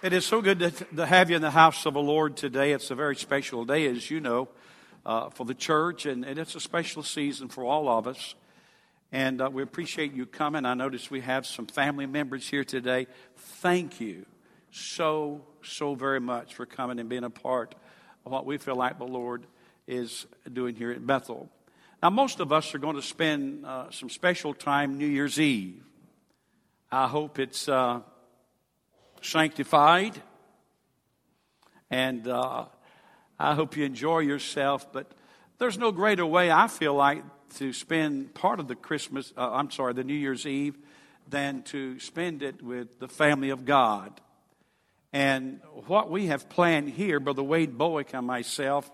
It is so good to, to, have you in the house of the Lord today. It's a very special day, as you know, uh, for the church, and, and, it's a special season for all of us. And uh, we appreciate you coming. I notice we have some family members here today. Thank you so, so very much for coming and being a part of what we feel like the Lord is doing here at Bethel. Now, most of us are going to spend uh, some special time New Year's Eve. I hope it's uh, sanctified. And uh, I hope you enjoy yourself. But there's no greater way, I feel like, to spend part of the Christmas, uh, I'm sorry, the New Year's Eve, than to spend it with the family of God. And what we have planned here, Brother Wade Bowick and myself,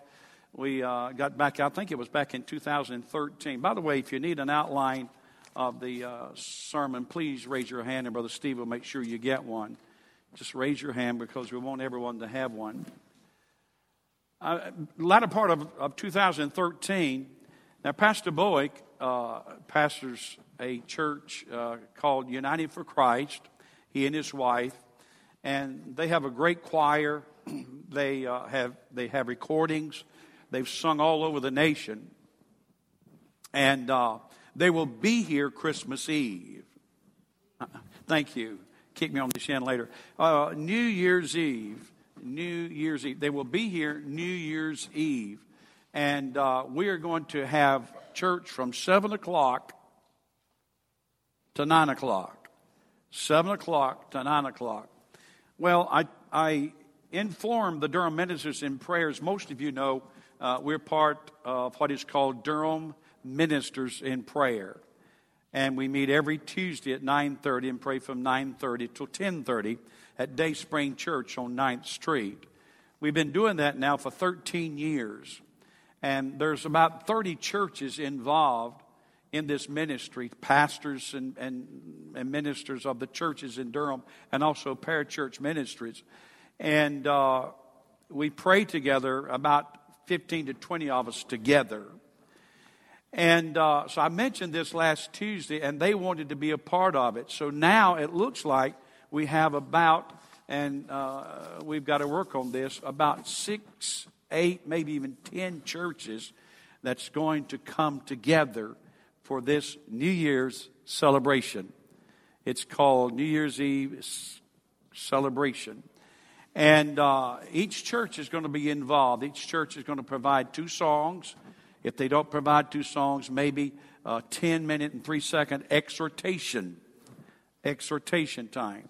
we uh, got back, I think it was back in 2013. By the way, if you need an outline of the uh, sermon, please raise your hand, and Brother Steve will make sure you get one. Just raise your hand because we want everyone to have one. Uh, latter part of, of 2013, now Pastor Bowick uh, pastors a church uh, called United for Christ, he and his wife, and they have a great choir. they, uh, have, they have recordings. They've sung all over the nation. And uh, they will be here Christmas Eve. Uh, thank you kick me on the shin later. Uh, New Year's Eve. New Year's Eve. They will be here New Year's Eve. And uh, we are going to have church from 7 o'clock to 9 o'clock. 7 o'clock to 9 o'clock. Well, I, I informed the Durham ministers in prayers. Most of you know uh, we're part of what is called Durham Ministers in Prayer and we meet every Tuesday at 9:30 and pray from 9:30 till 10:30 at Day Spring Church on 9th Street. We've been doing that now for 13 years. And there's about 30 churches involved in this ministry, pastors and, and, and ministers of the churches in Durham, and also parachurch ministries. And uh, we pray together, about 15 to 20 of us together. And uh, so I mentioned this last Tuesday, and they wanted to be a part of it. So now it looks like we have about, and uh, we've got to work on this, about six, eight, maybe even ten churches that's going to come together for this New Year's celebration. It's called New Year's Eve celebration. And uh, each church is going to be involved. Each church is going to provide two songs if they don't provide two songs, maybe a 10 minute and 3 second exhortation, exhortation time.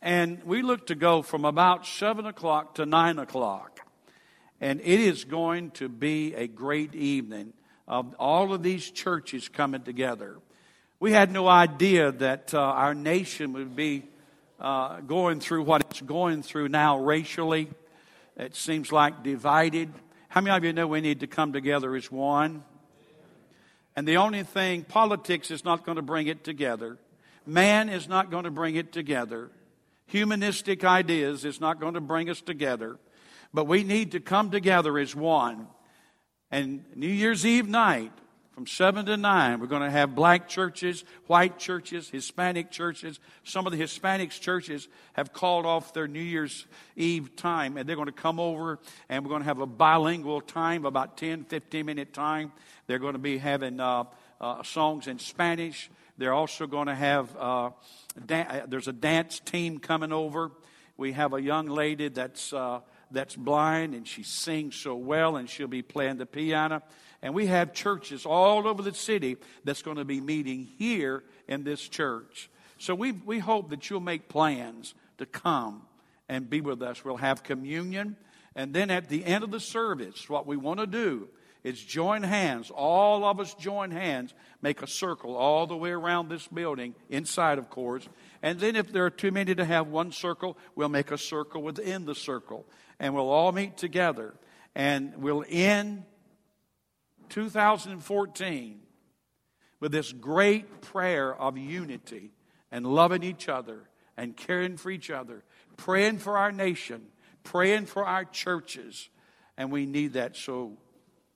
And we look to go from about 7 o'clock to 9 o'clock. And it is going to be a great evening of all of these churches coming together. We had no idea that uh, our nation would be uh, going through what it's going through now racially. It seems like divided. How many of you know we need to come together as one? And the only thing, politics is not going to bring it together. Man is not going to bring it together. Humanistic ideas is not going to bring us together. But we need to come together as one. And New Year's Eve night, from 7 to 9. We're going to have black churches, white churches, Hispanic churches. Some of the Hispanic churches have called off their New Year's Eve time, and they're going to come over, and we're going to have a bilingual time, about 10, 15 minute time. They're going to be having uh, uh, songs in Spanish. They're also going to have, uh, da- there's a dance team coming over. We have a young lady that's, uh, that's blind, and she sings so well, and she'll be playing the piano. And we have churches all over the city that's going to be meeting here in this church. So we, we hope that you'll make plans to come and be with us. We'll have communion. And then at the end of the service, what we want to do is join hands. All of us join hands, make a circle all the way around this building, inside, of course. And then if there are too many to have one circle, we'll make a circle within the circle. And we'll all meet together. And we'll end 2014 with this great prayer of unity and loving each other and caring for each other, praying for our nation, praying for our churches. And we need that so,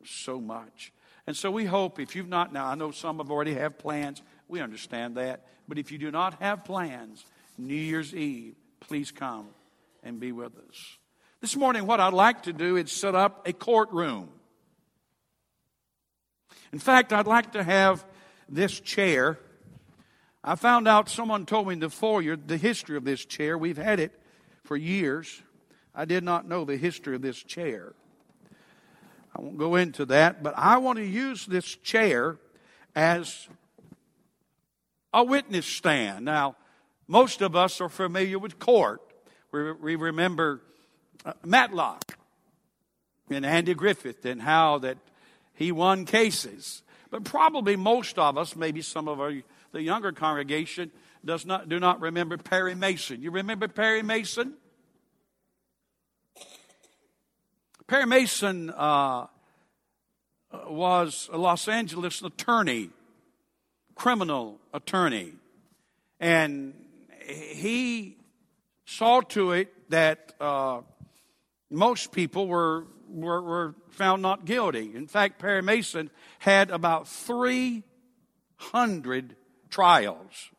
so much. And so we hope if you've not, now I know some have already have plans. We understand that. But if you do not have plans, New Year's Eve, please come and be with us. This morning, what I'd like to do is set up a courtroom. In fact, I'd like to have this chair. I found out someone told me in the foyer the history of this chair. We've had it for years. I did not know the history of this chair. I won't go into that, but I want to use this chair as a witness stand. Now, most of us are familiar with court. We, we remember uh, Matlock and Andy Griffith and how that he won cases. But probably most of us, maybe some of our, the younger congregation, does not, do not remember Perry Mason. You remember Perry Mason? Perry Mason uh, was a Los Angeles attorney, criminal attorney. And he saw to it that uh, most people were, were, were found not guilty. In fact, Perry Mason had about 300 trials.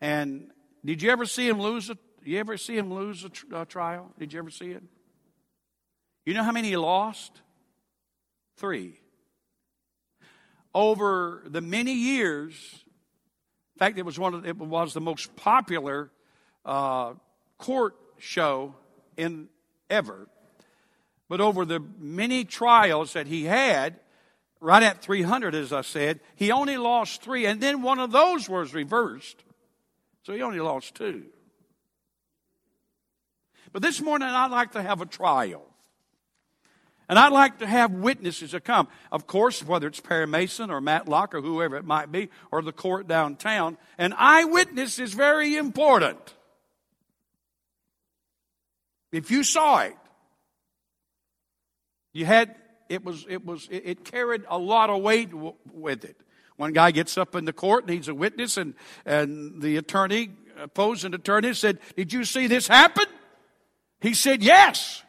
And did you ever see him lose a, you ever see him lose a, a trial? Did you ever see it? You know how many he lost? Three. Over the many years, in fact, it was one of, it was the most popular uh, court show in ever. But over the many trials that he had, right at 300, as I said, he only lost three, and then one of those was reversed. So he only lost two. But this morning, I'd like to have a trial. And I'd like to have witnesses to come. Of course, whether it's Perry Mason or Matlock or whoever it might be, or the court downtown, an eyewitness is very important. If you saw it, you had, it was, it was, it carried a lot of weight w- with it. One guy gets up in the court and he's a witness and, and the attorney, opposing attorney said, did you see this happen? He said, yes.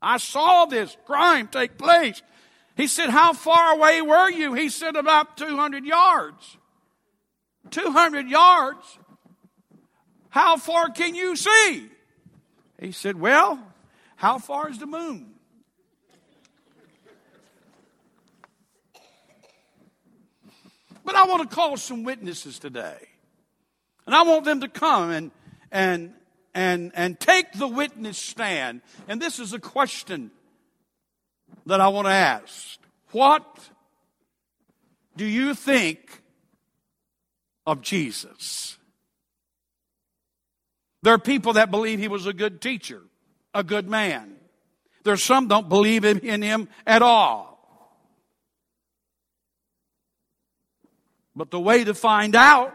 I saw this crime take place. He said, how far away were you? He said, about 200 yards. 200 yards? How far can you see? He said, Well, how far is the moon? But I want to call some witnesses today. And I want them to come and, and, and, and take the witness stand. And this is a question that I want to ask. What do you think of Jesus? There are people that believe he was a good teacher, a good man. There's some don't believe in him at all. But the way to find out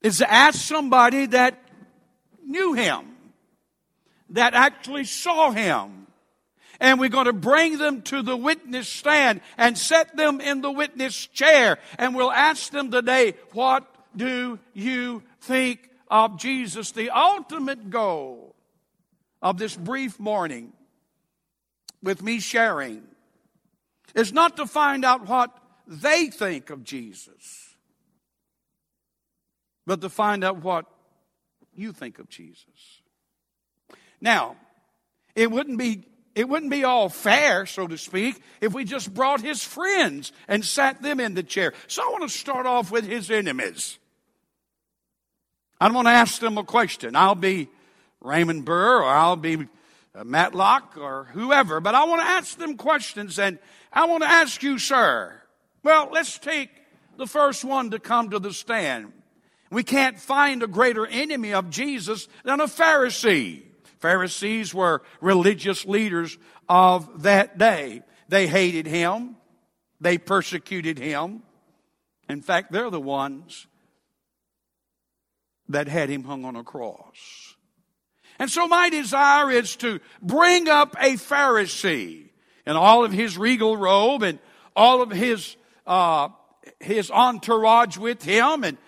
is to ask somebody that knew him, that actually saw him. And we're going to bring them to the witness stand and set them in the witness chair. And we'll ask them today, what do you think of Jesus, the ultimate goal of this brief morning with me sharing is not to find out what they think of Jesus, but to find out what you think of Jesus. Now, it wouldn't be it wouldn't be all fair, so to speak, if we just brought his friends and sat them in the chair. So I want to start off with his enemies. I'm going to ask them a question. I'll be Raymond Burr or I'll be uh, Matlock or whoever, but I want to ask them questions and I want to ask you, sir. Well, let's take the first one to come to the stand. We can't find a greater enemy of Jesus than a Pharisee. Pharisees were religious leaders of that day. They hated him. They persecuted him. In fact, they're the ones that had him hung on a cross. And so my desire is to bring up a Pharisee in all of his regal robe and all of his, uh, his entourage with him. And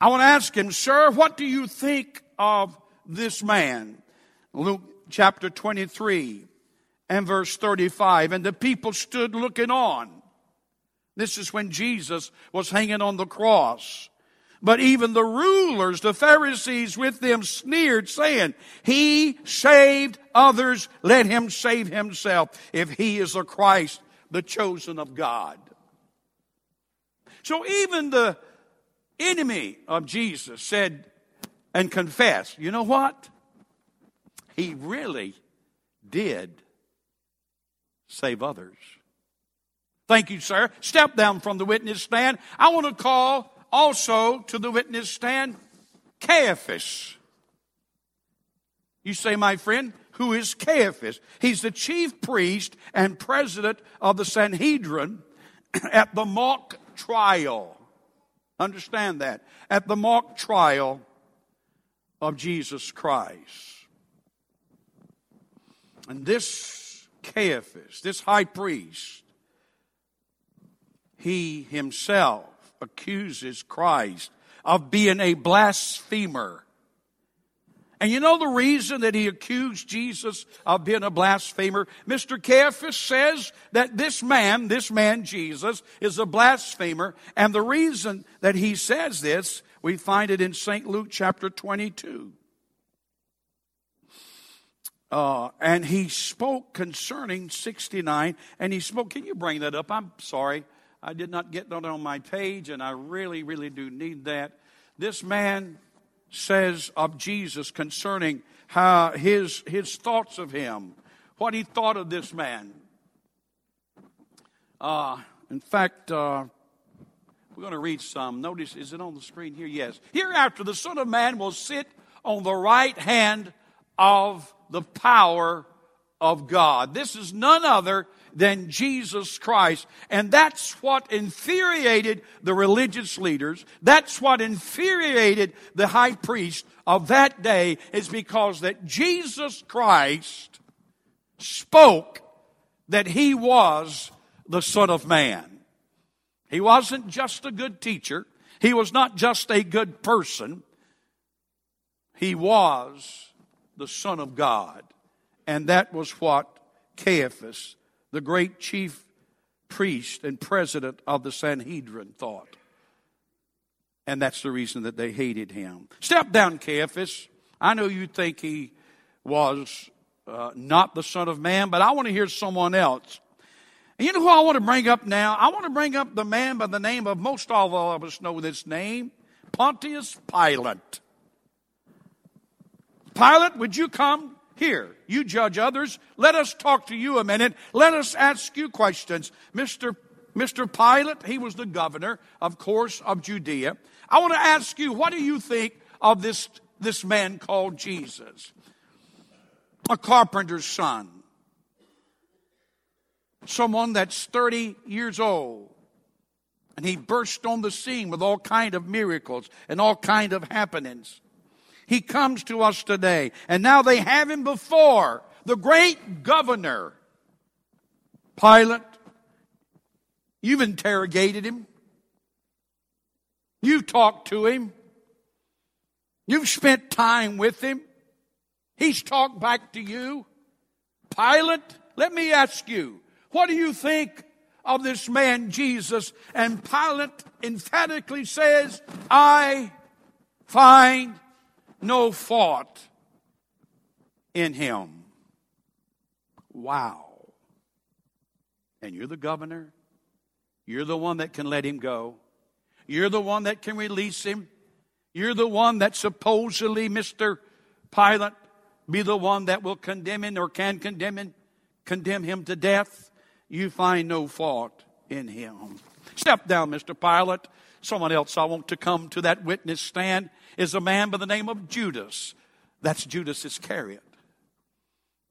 I want to ask him, sir, what do you think of this man? Luke chapter 23 and verse 35. And the people stood looking on. This is when Jesus was hanging on the cross. But even the rulers, the Pharisees with them sneered, saying, He saved others, let him save himself, if he is the Christ, the chosen of God. So even the enemy of Jesus said and confessed, you know what? He really did save others. Thank you, sir. Step down from the witness stand. I want to call also to the witness stand Caiaphas. You say, my friend, who is Caiaphas? He's the chief priest and president of the Sanhedrin at the mock trial. Understand that. At the mock trial of Jesus Christ. And this Caiaphas, this high priest, he himself accuses Christ of being a blasphemer. And you know the reason that he accused Jesus of being a blasphemer? Mr. Caiaphas says that this man, this man Jesus, is a blasphemer. And the reason that he says this, we find it in St. Luke chapter 22. Uh, and he spoke concerning 69, and he spoke, can you bring that up? I'm sorry. I did not get that on my page, and I really, really do need that. This man says of Jesus concerning how his, his thoughts of him, what he thought of this man. Uh, in fact, uh, we're going to read some. Notice, is it on the screen here? Yes. Hereafter, the Son of Man will sit on the right hand of the power of God. This is none other than Jesus Christ. And that's what infuriated the religious leaders. That's what infuriated the high priest of that day is because that Jesus Christ spoke that he was the Son of Man. He wasn't just a good teacher. He was not just a good person. He was the Son of God. And that was what Caiaphas the great chief priest and president of the Sanhedrin thought. And that's the reason that they hated him. Step down, Caiaphas. I know you think he was uh, not the Son of Man, but I want to hear someone else. And you know who I want to bring up now? I want to bring up the man by the name of most all of us know this name Pontius Pilate. Pilate, would you come here, you judge others. Let us talk to you a minute. Let us ask you questions. Mr. Mr. Pilate, he was the governor, of course, of Judea. I want to ask you, what do you think of this, this man called Jesus? A carpenter's son. Someone that's 30 years old. And he burst on the scene with all kind of miracles and all kind of happenings. He comes to us today. And now they have him before the great governor. Pilate, you've interrogated him. You've talked to him. You've spent time with him. He's talked back to you. Pilate, let me ask you, what do you think of this man Jesus? And Pilate emphatically says, I find no fault in him. Wow. And you're the governor. You're the one that can let him go. You're the one that can release him. You're the one that supposedly, Mr. Pilate, be the one that will condemn him or can condemn him, condemn him to death. You find no fault in him. Step down, Mr. Pilate. Someone else I want to come to that witness stand is a man by the name of Judas. That's Judas Iscariot.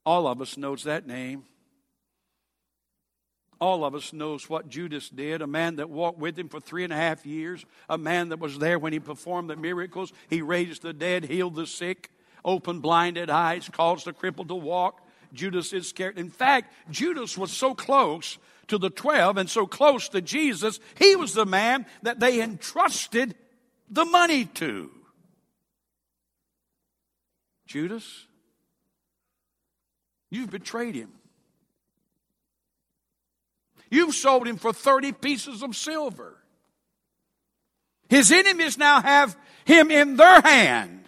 All of us knows that name. All of us knows what Judas did, a man that walked with him for three and a half years, a man that was there when he performed the miracles. He raised the dead, healed the sick, opened blinded eyes, caused the crippled to walk. Judas Iscariot. In fact, Judas was so close to the twelve and so close to Jesus, he was the man that they entrusted the money to. Judas, you've betrayed him. You've sold him for 30 pieces of silver. His enemies now have him in their hand.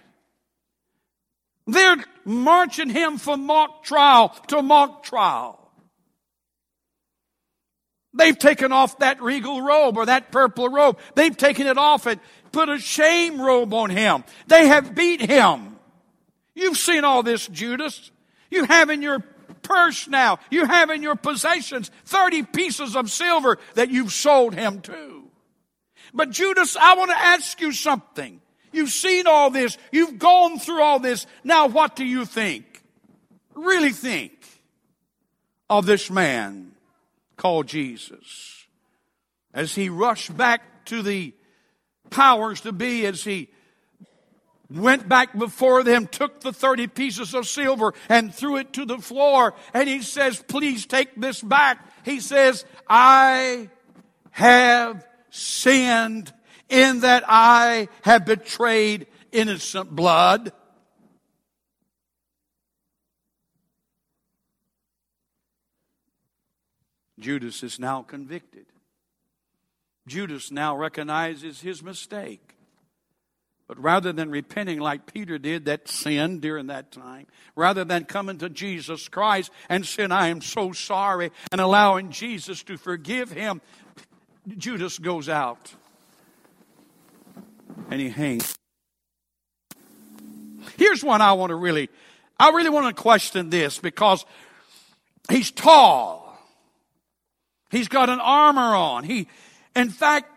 They're marching him from mock trial to mock trial. They've taken off that regal robe or that purple robe. They've taken it off and put a shame robe on him. They have beat him. You've seen all this, Judas. You have in your purse now, you have in your possessions 30 pieces of silver that you've sold him to. But Judas, I want to ask you something. You've seen all this. You've gone through all this. Now what do you think? Really think of this man called Jesus. As he rushed back to the powers to be, as he went back before them, took the 30 pieces of silver and threw it to the floor. And he says, please take this back. He says, I have sinned in that I have betrayed innocent blood. Judas is now convicted. Judas now recognizes his mistake. But rather than repenting like Peter did that sin during that time, rather than coming to Jesus Christ and saying, I am so sorry, and allowing Jesus to forgive him, Judas goes out and he hangs. Here's one I want to really, I really want to question this because he's tall. He's got an armor on. He, in fact,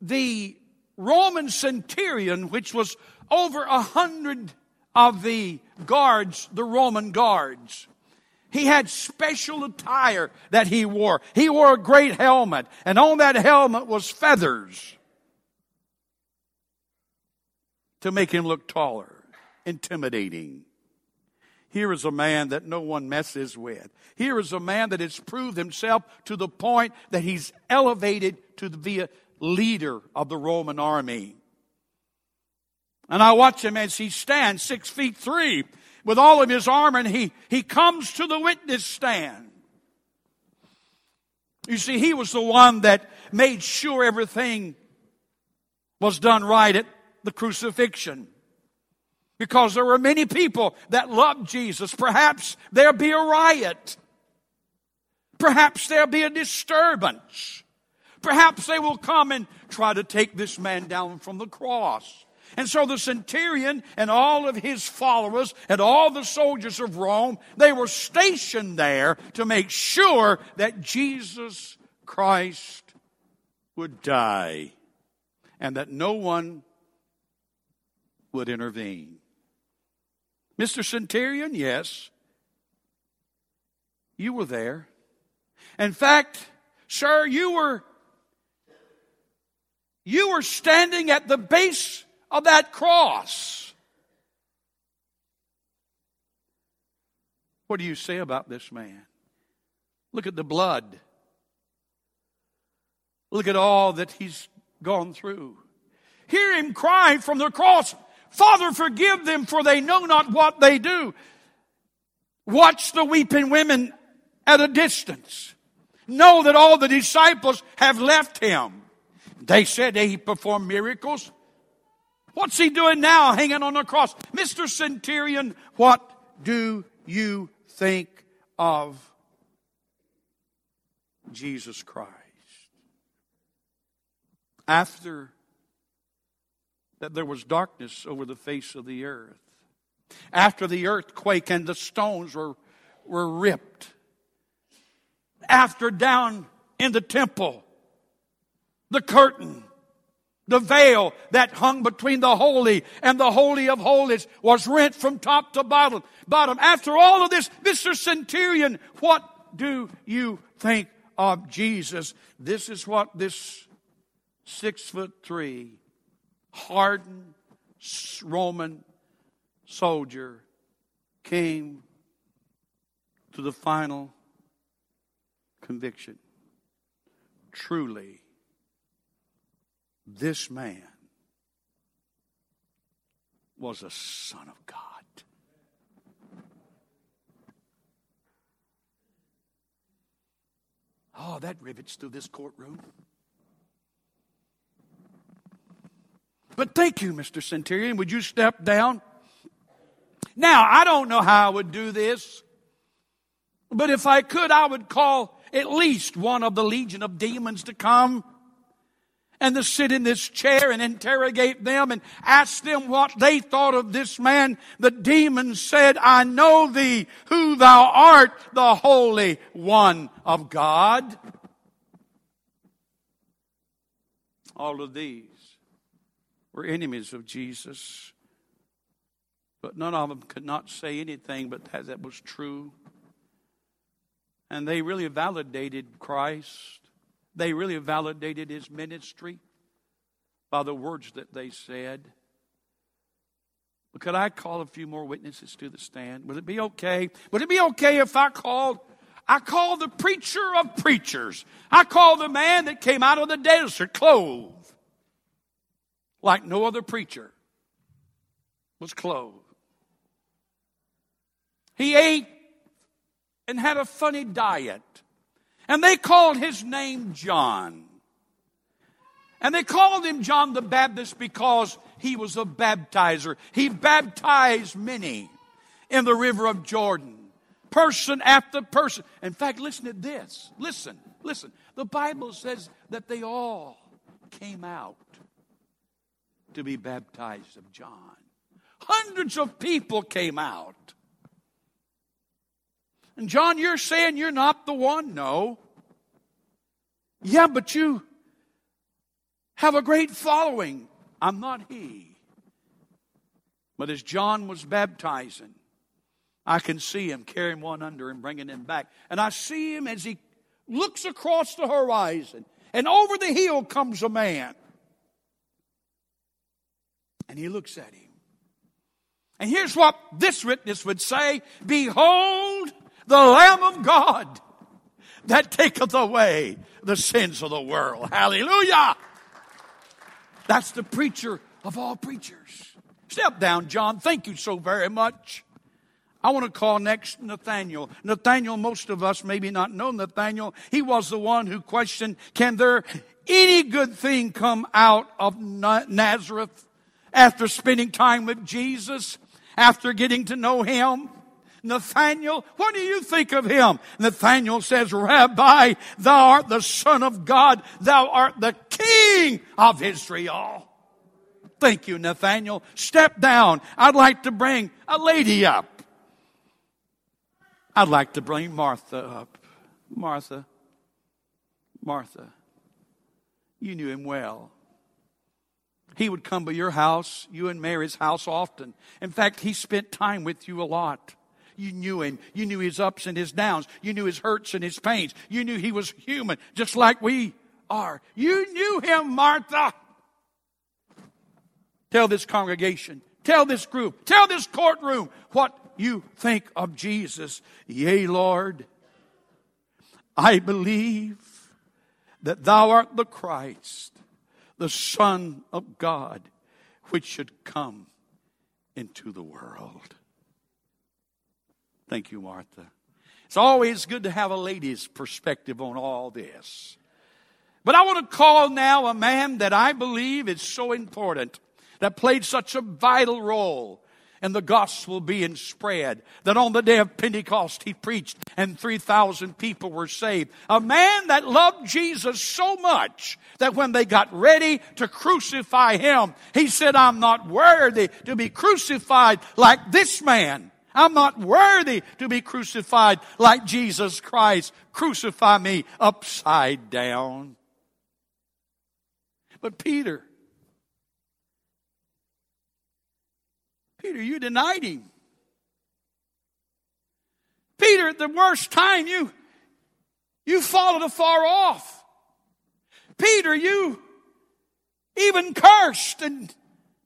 the Roman centurion, which was over a hundred of the guards, the Roman guards, he had special attire that he wore. He wore a great helmet, and on that helmet was feathers to make him look taller, intimidating. Here is a man that no one messes with. Here is a man that has proved himself to the point that he's elevated to be a leader of the Roman army. And I watch him as he stands six feet three with all of his armor and he, he comes to the witness stand. You see, he was the one that made sure everything was done right at the crucifixion. Because there were many people that loved Jesus. Perhaps there'll be a riot. Perhaps there'll be a disturbance. Perhaps they will come and try to take this man down from the cross. And so the centurion and all of his followers and all the soldiers of Rome, they were stationed there to make sure that Jesus Christ would die and that no one would intervene. Mr. Centurion, yes, you were there. In fact, sir, you were you were standing at the base of that cross. What do you say about this man? Look at the blood. Look at all that he's gone through. Hear him cry from the cross, Father, forgive them, for they know not what they do. Watch the weeping women at a distance. Know that all the disciples have left him. They said he performed miracles. What's he doing now hanging on the cross? Mr. Centurion, what do you think of Jesus Christ? After that there was darkness over the face of the earth. After the earthquake and the stones were, were ripped. After down in the temple, the curtain, the veil that hung between the holy and the holy of holies was rent from top to bottom. Bottom. After all of this, Mr. Centurion, what do you think of Jesus? This is what this six foot three hardened Roman soldier came to the final conviction. Truly, this man was a son of God. Oh, that rivets through this courtroom. But thank you, Mr. Centurion. Would you step down? Now, I don't know how I would do this, but if I could, I would call at least one of the legion of demons to come and to sit in this chair and interrogate them and ask them what they thought of this man. The demon said, I know thee, who thou art, the Holy One of God. All of these were enemies of Jesus. But none of them could not say anything but that, that was true. And they really validated Christ. They really validated his ministry by the words that they said. But could I call a few more witnesses to the stand? Would it be okay? Would it be okay if I called? I called the preacher of preachers. I called the man that came out of the desert clothed like no other preacher was clothed. He ate and had a funny diet. And they called his name John. And they called him John the Baptist because he was a baptizer. He baptized many in the river of Jordan, person after person. In fact, listen to this. Listen, listen. The Bible says that they all came out to be baptized of John. Hundreds of people came out. And John, you're saying you're not the one? No. Yeah, but you have a great following. I'm not he. But as John was baptizing, I can see him carrying one under and bringing him back. And I see him as he looks across the horizon. And over the hill comes a man. And he looks at him. And here's what this witness would say Behold, the Lamb of God that taketh away the sins of the world. Hallelujah. That's the preacher of all preachers. Step down, John. Thank you so very much. I want to call next Nathaniel. Nathaniel, most of us maybe not know Nathaniel. He was the one who questioned, can there any good thing come out of Nazareth after spending time with Jesus, after getting to know him? Nathaniel, what do you think of him? Nathaniel says, Rabbi, thou art the Son of God. Thou art the King of Israel. Thank you, Nathaniel. Step down. I'd like to bring a lady up. I'd like to bring Martha up. Martha, Martha, you knew him well. He would come to your house, you and Mary's house often. In fact, he spent time with you a lot. You knew him. You knew his ups and his downs. You knew his hurts and his pains. You knew he was human, just like we are. You knew him, Martha. Tell this congregation, tell this group, tell this courtroom what you think of Jesus. Yea, Lord, I believe that thou art the Christ, the Son of God, which should come into the world. Thank you, Martha. It's always good to have a lady's perspective on all this. But I want to call now a man that I believe is so important, that played such a vital role in the gospel being spread, that on the day of Pentecost he preached and 3,000 people were saved. A man that loved Jesus so much that when they got ready to crucify him, he said, I'm not worthy to be crucified like this man. I'm not worthy to be crucified like Jesus Christ. Crucify me upside down. But Peter, Peter, you denied him. Peter, at the worst time, you, you followed afar off. Peter, you even cursed and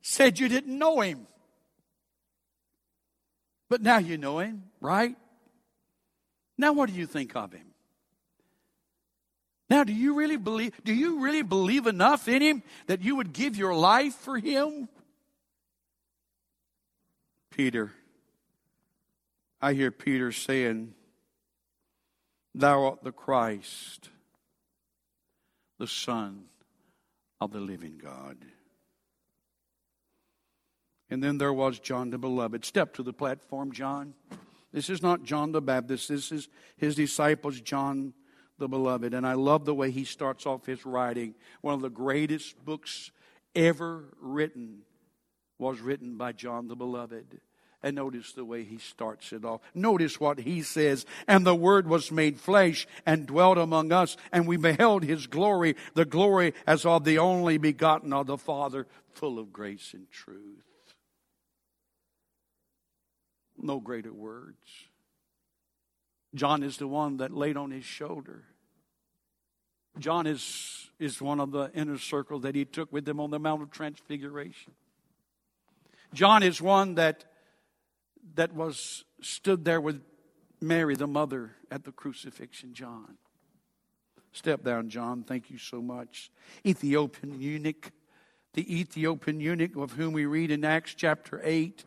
said you didn't know him. But now you know him, right? Now what do you think of him? Now do you really believe do you really believe enough in him that you would give your life for him? Peter I hear Peter saying thou art the Christ the son of the living God. And then there was John the Beloved. Step to the platform, John. This is not John the Baptist. This is his disciples, John the Beloved. And I love the way he starts off his writing. One of the greatest books ever written was written by John the Beloved. And notice the way he starts it off. Notice what he says. And the Word was made flesh and dwelt among us, and we beheld his glory, the glory as of the only begotten of the Father, full of grace and truth. No greater words. John is the one that laid on his shoulder. John is, is one of the inner circle that he took with him on the Mount of Transfiguration. John is one that, that was stood there with Mary, the mother, at the crucifixion. John. Step down, John. Thank you so much. Ethiopian eunuch. The Ethiopian eunuch of whom we read in Acts chapter 8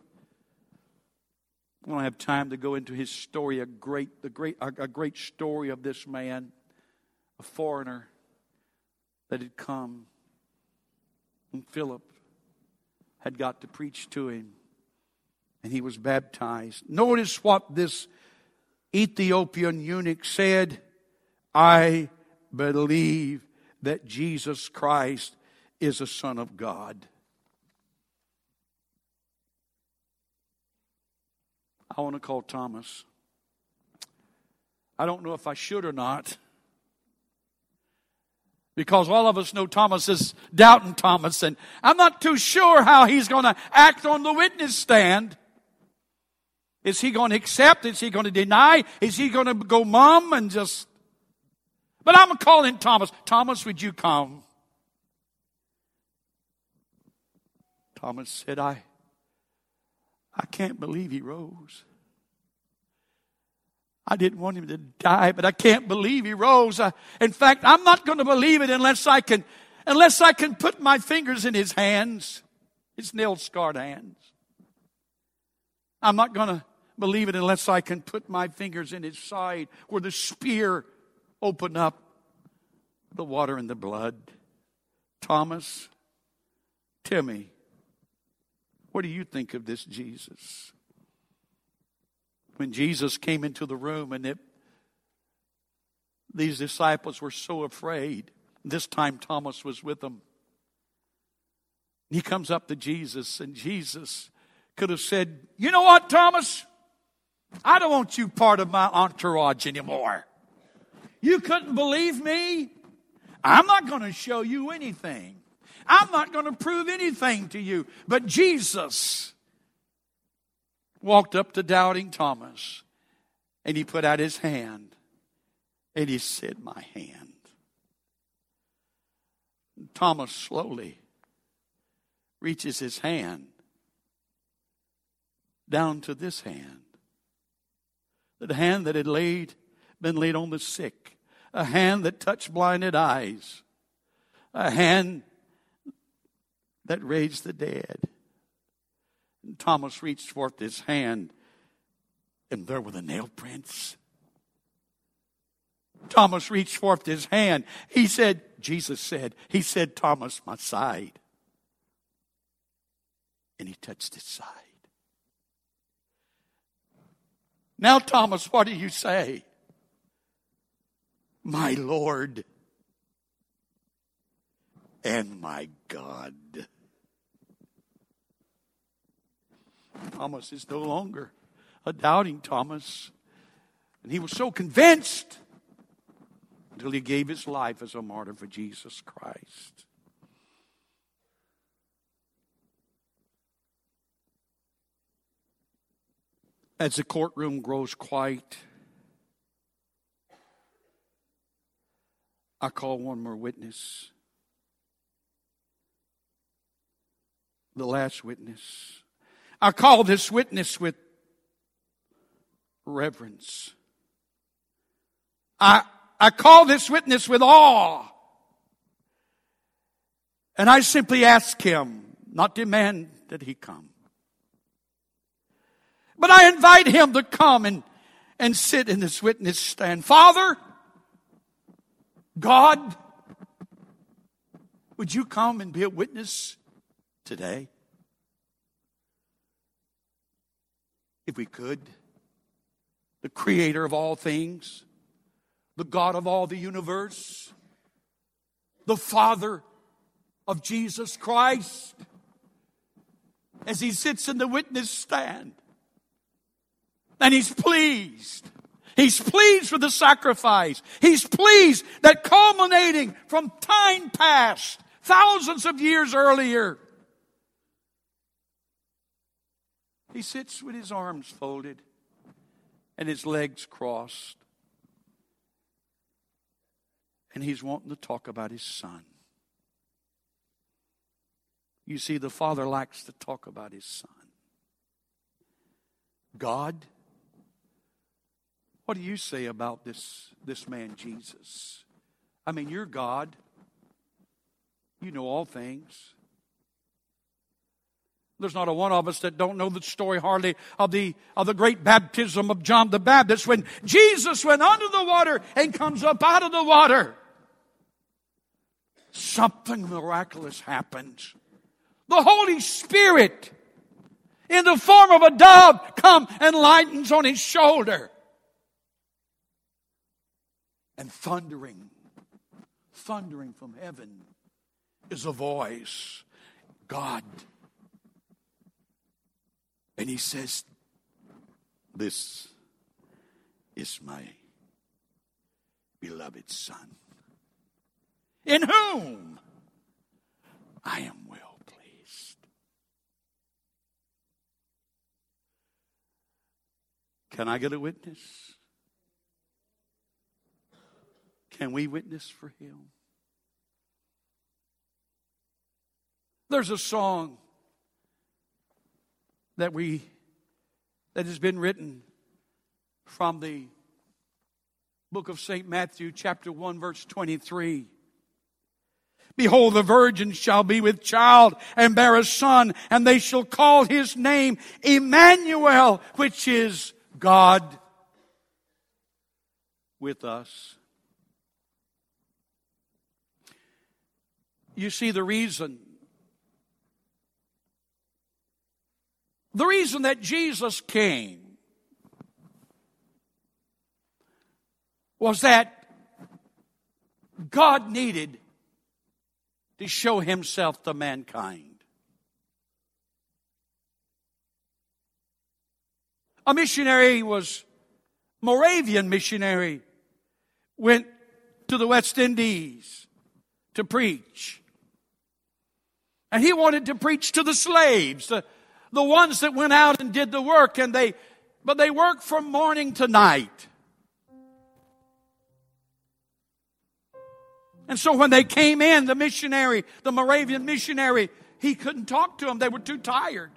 I don't have time to go into his story, a great, the great, a, great story of this man, a foreigner that had come. And Philip had got to preach to him, and he was baptized. Notice what this Ethiopian eunuch said I believe that Jesus Christ is a Son of God. I want to call Thomas. I don't know if I should or not. Because all of us know Thomas is doubting Thomas, and I'm not too sure how he's going to act on the witness stand. Is he going to accept? Is he going to deny? Is he going to go mum and just. But I'm calling Thomas. Thomas, would you come? Thomas said, I, I can't believe he rose. I didn't want him to die, but I can't believe he rose. I, in fact, I'm not going to believe it unless I can, unless I can put my fingers in his hands, his nail scarred hands. I'm not going to believe it unless I can put my fingers in his side where the spear opened up the water and the blood. Thomas, Timmy, what do you think of this Jesus? When Jesus came into the room and it, these disciples were so afraid. This time Thomas was with them. He comes up to Jesus, and Jesus could have said, You know what, Thomas? I don't want you part of my entourage anymore. You couldn't believe me? I'm not going to show you anything. I'm not going to prove anything to you. But Jesus walked up to doubting Thomas and he put out his hand and he said, My hand. Thomas slowly reaches his hand down to this hand. The hand that had laid, been laid on the sick, a hand that touched blinded eyes, a hand that raised the dead. Thomas reached forth his hand, and there were the nail prints. Thomas reached forth his hand. He said, Jesus said, He said, Thomas, my side. And he touched his side. Now, Thomas, what do you say? My Lord and my God. Thomas is no longer a doubting Thomas. And he was so convinced until he gave his life as a martyr for Jesus Christ. As the courtroom grows quiet, I call one more witness. The last witness. I call this witness with reverence. I, I call this witness with awe. And I simply ask him, not demand that he come. But I invite him to come and, and sit in this witness stand. Father, God, would you come and be a witness today? If we could, the creator of all things, the God of all the universe, the Father of Jesus Christ, as he sits in the witness stand. And he's pleased. He's pleased with the sacrifice. He's pleased that culminating from time past, thousands of years earlier, he sits with his arms folded and his legs crossed. And he's wanting to talk about his son. You see, the father likes to talk about his son. God, what do you say about this, this man, Jesus? I mean, you're God. You know all things. There's not a one of us that don't know the story hardly of the, of the great baptism of John the Baptist when Jesus went under the water and comes up out of the water. Something miraculous happens. The Holy Spirit in the form of a dove come and lightens on his shoulder. And thundering, thundering from heaven is a voice. God and he says, This is my beloved Son, in whom I am well pleased. Can I get a witness? Can we witness for him? There's a song that we that has been written from the book of St. Matthew, chapter 1, verse 23. Behold, the virgin shall be with child and bear a son, and they shall call his name Emmanuel, which is God with us. You see, the reason The reason that Jesus came was that God needed to show himself to mankind. A missionary was Moravian missionary went to the West Indies to preach. And he wanted to preach to the slaves, the ones that went out and did the work and they, but they worked from morning to night. And so when they came in, the missionary, the Moravian missionary, he couldn't talk to them. They were too tired.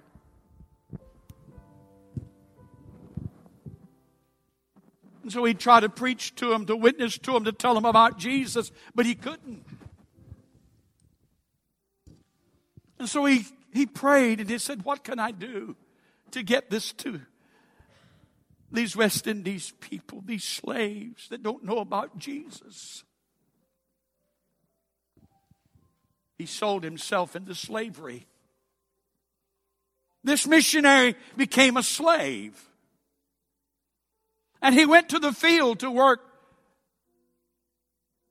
And so he tried to preach to them, to witness to them, to tell them about Jesus, but he couldn't. And so he he prayed and he said, What can I do to get this to these West Indies people, these slaves that don't know about Jesus? He sold himself into slavery. This missionary became a slave. And he went to the field to work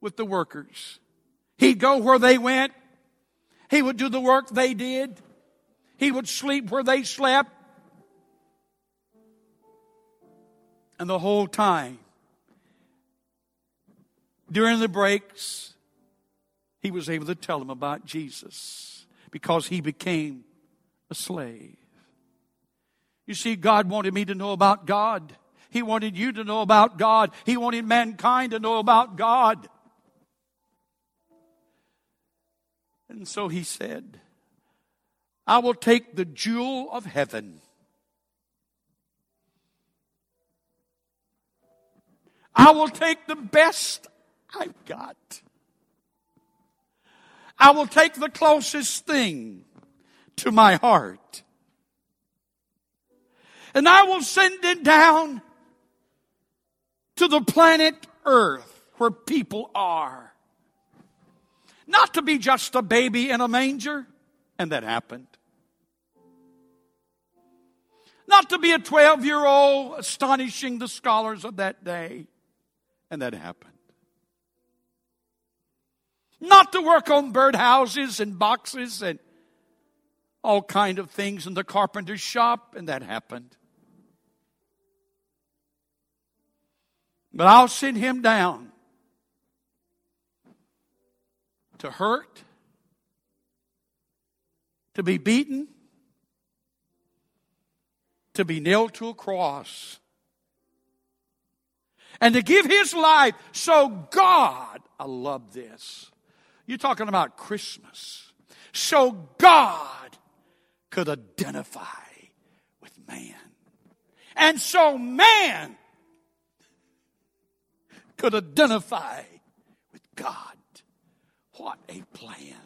with the workers. He'd go where they went. He would do the work they did. He would sleep where they slept. And the whole time, during the breaks, he was able to tell them about Jesus because he became a slave. You see, God wanted me to know about God. He wanted you to know about God. He wanted mankind to know about God. And so he said, I will take the jewel of heaven. I will take the best I've got. I will take the closest thing to my heart. And I will send it down to the planet Earth where people are. Not to be just a baby in a manger, and that happened. Not to be a 12 year old astonishing the scholars of that day. And that happened. Not to work on birdhouses and boxes and all kind of things in the carpenter's shop. And that happened. But I'll send him down to hurt, to be beaten, to be nailed to a cross, and to give his life so God, I love this. You're talking about Christmas. So God could identify with man. And so man could identify with God. What a plan.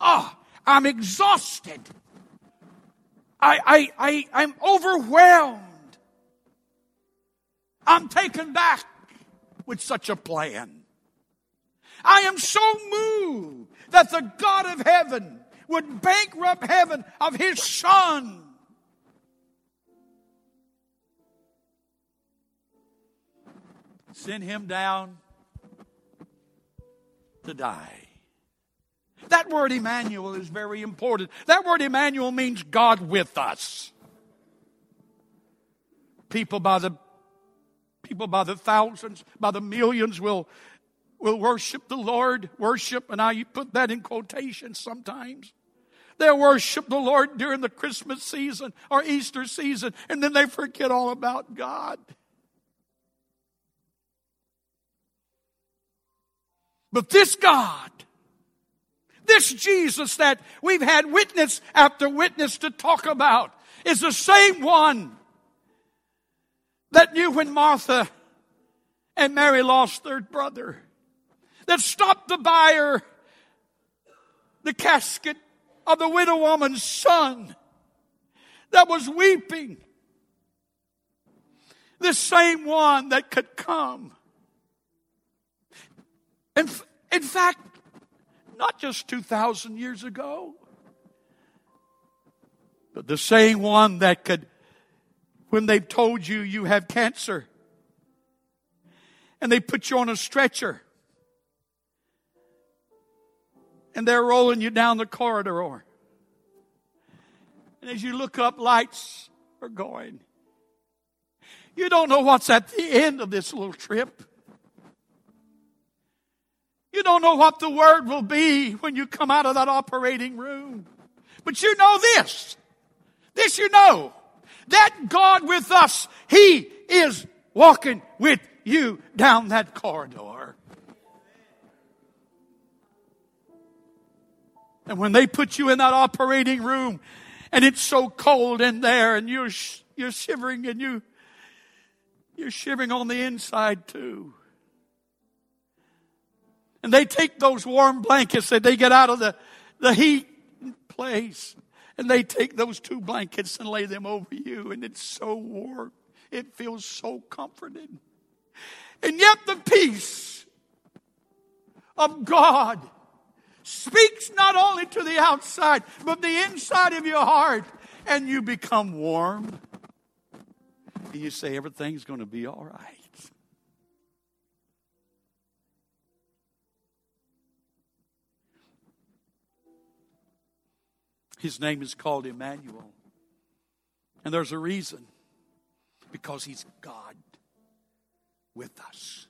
Oh, I'm exhausted. I, I, I, I'm overwhelmed. I'm taken back with such a plan. I am so moved that the God of heaven would bankrupt heaven of his son. Send him down to die. That word Emmanuel is very important. That word Emmanuel means God with us. People by the people by the thousands, by the millions will will worship the Lord, worship, and I put that in quotation sometimes. They'll worship the Lord during the Christmas season or Easter season, and then they forget all about God. But this God this Jesus that we've had witness after witness to talk about is the same one that knew when Martha and Mary lost their brother, that stopped the buyer, the casket of the widow woman's son, that was weeping. The same one that could come. In, in fact, not just 2,000 years ago, but the same one that could, when they've told you you have cancer and they put you on a stretcher and they're rolling you down the corridor. And as you look up, lights are going. You don't know what's at the end of this little trip. You don't know what the word will be when you come out of that operating room. But you know this. This you know. That God with us, He is walking with you down that corridor. And when they put you in that operating room and it's so cold in there and you're, you're shivering and you, you're shivering on the inside too. And they take those warm blankets that they get out of the, the heat place. And they take those two blankets and lay them over you. And it's so warm. It feels so comforting. And yet the peace of God speaks not only to the outside, but the inside of your heart. And you become warm. And you say, everything's going to be all right. His name is called Emmanuel. And there's a reason because he's God with us.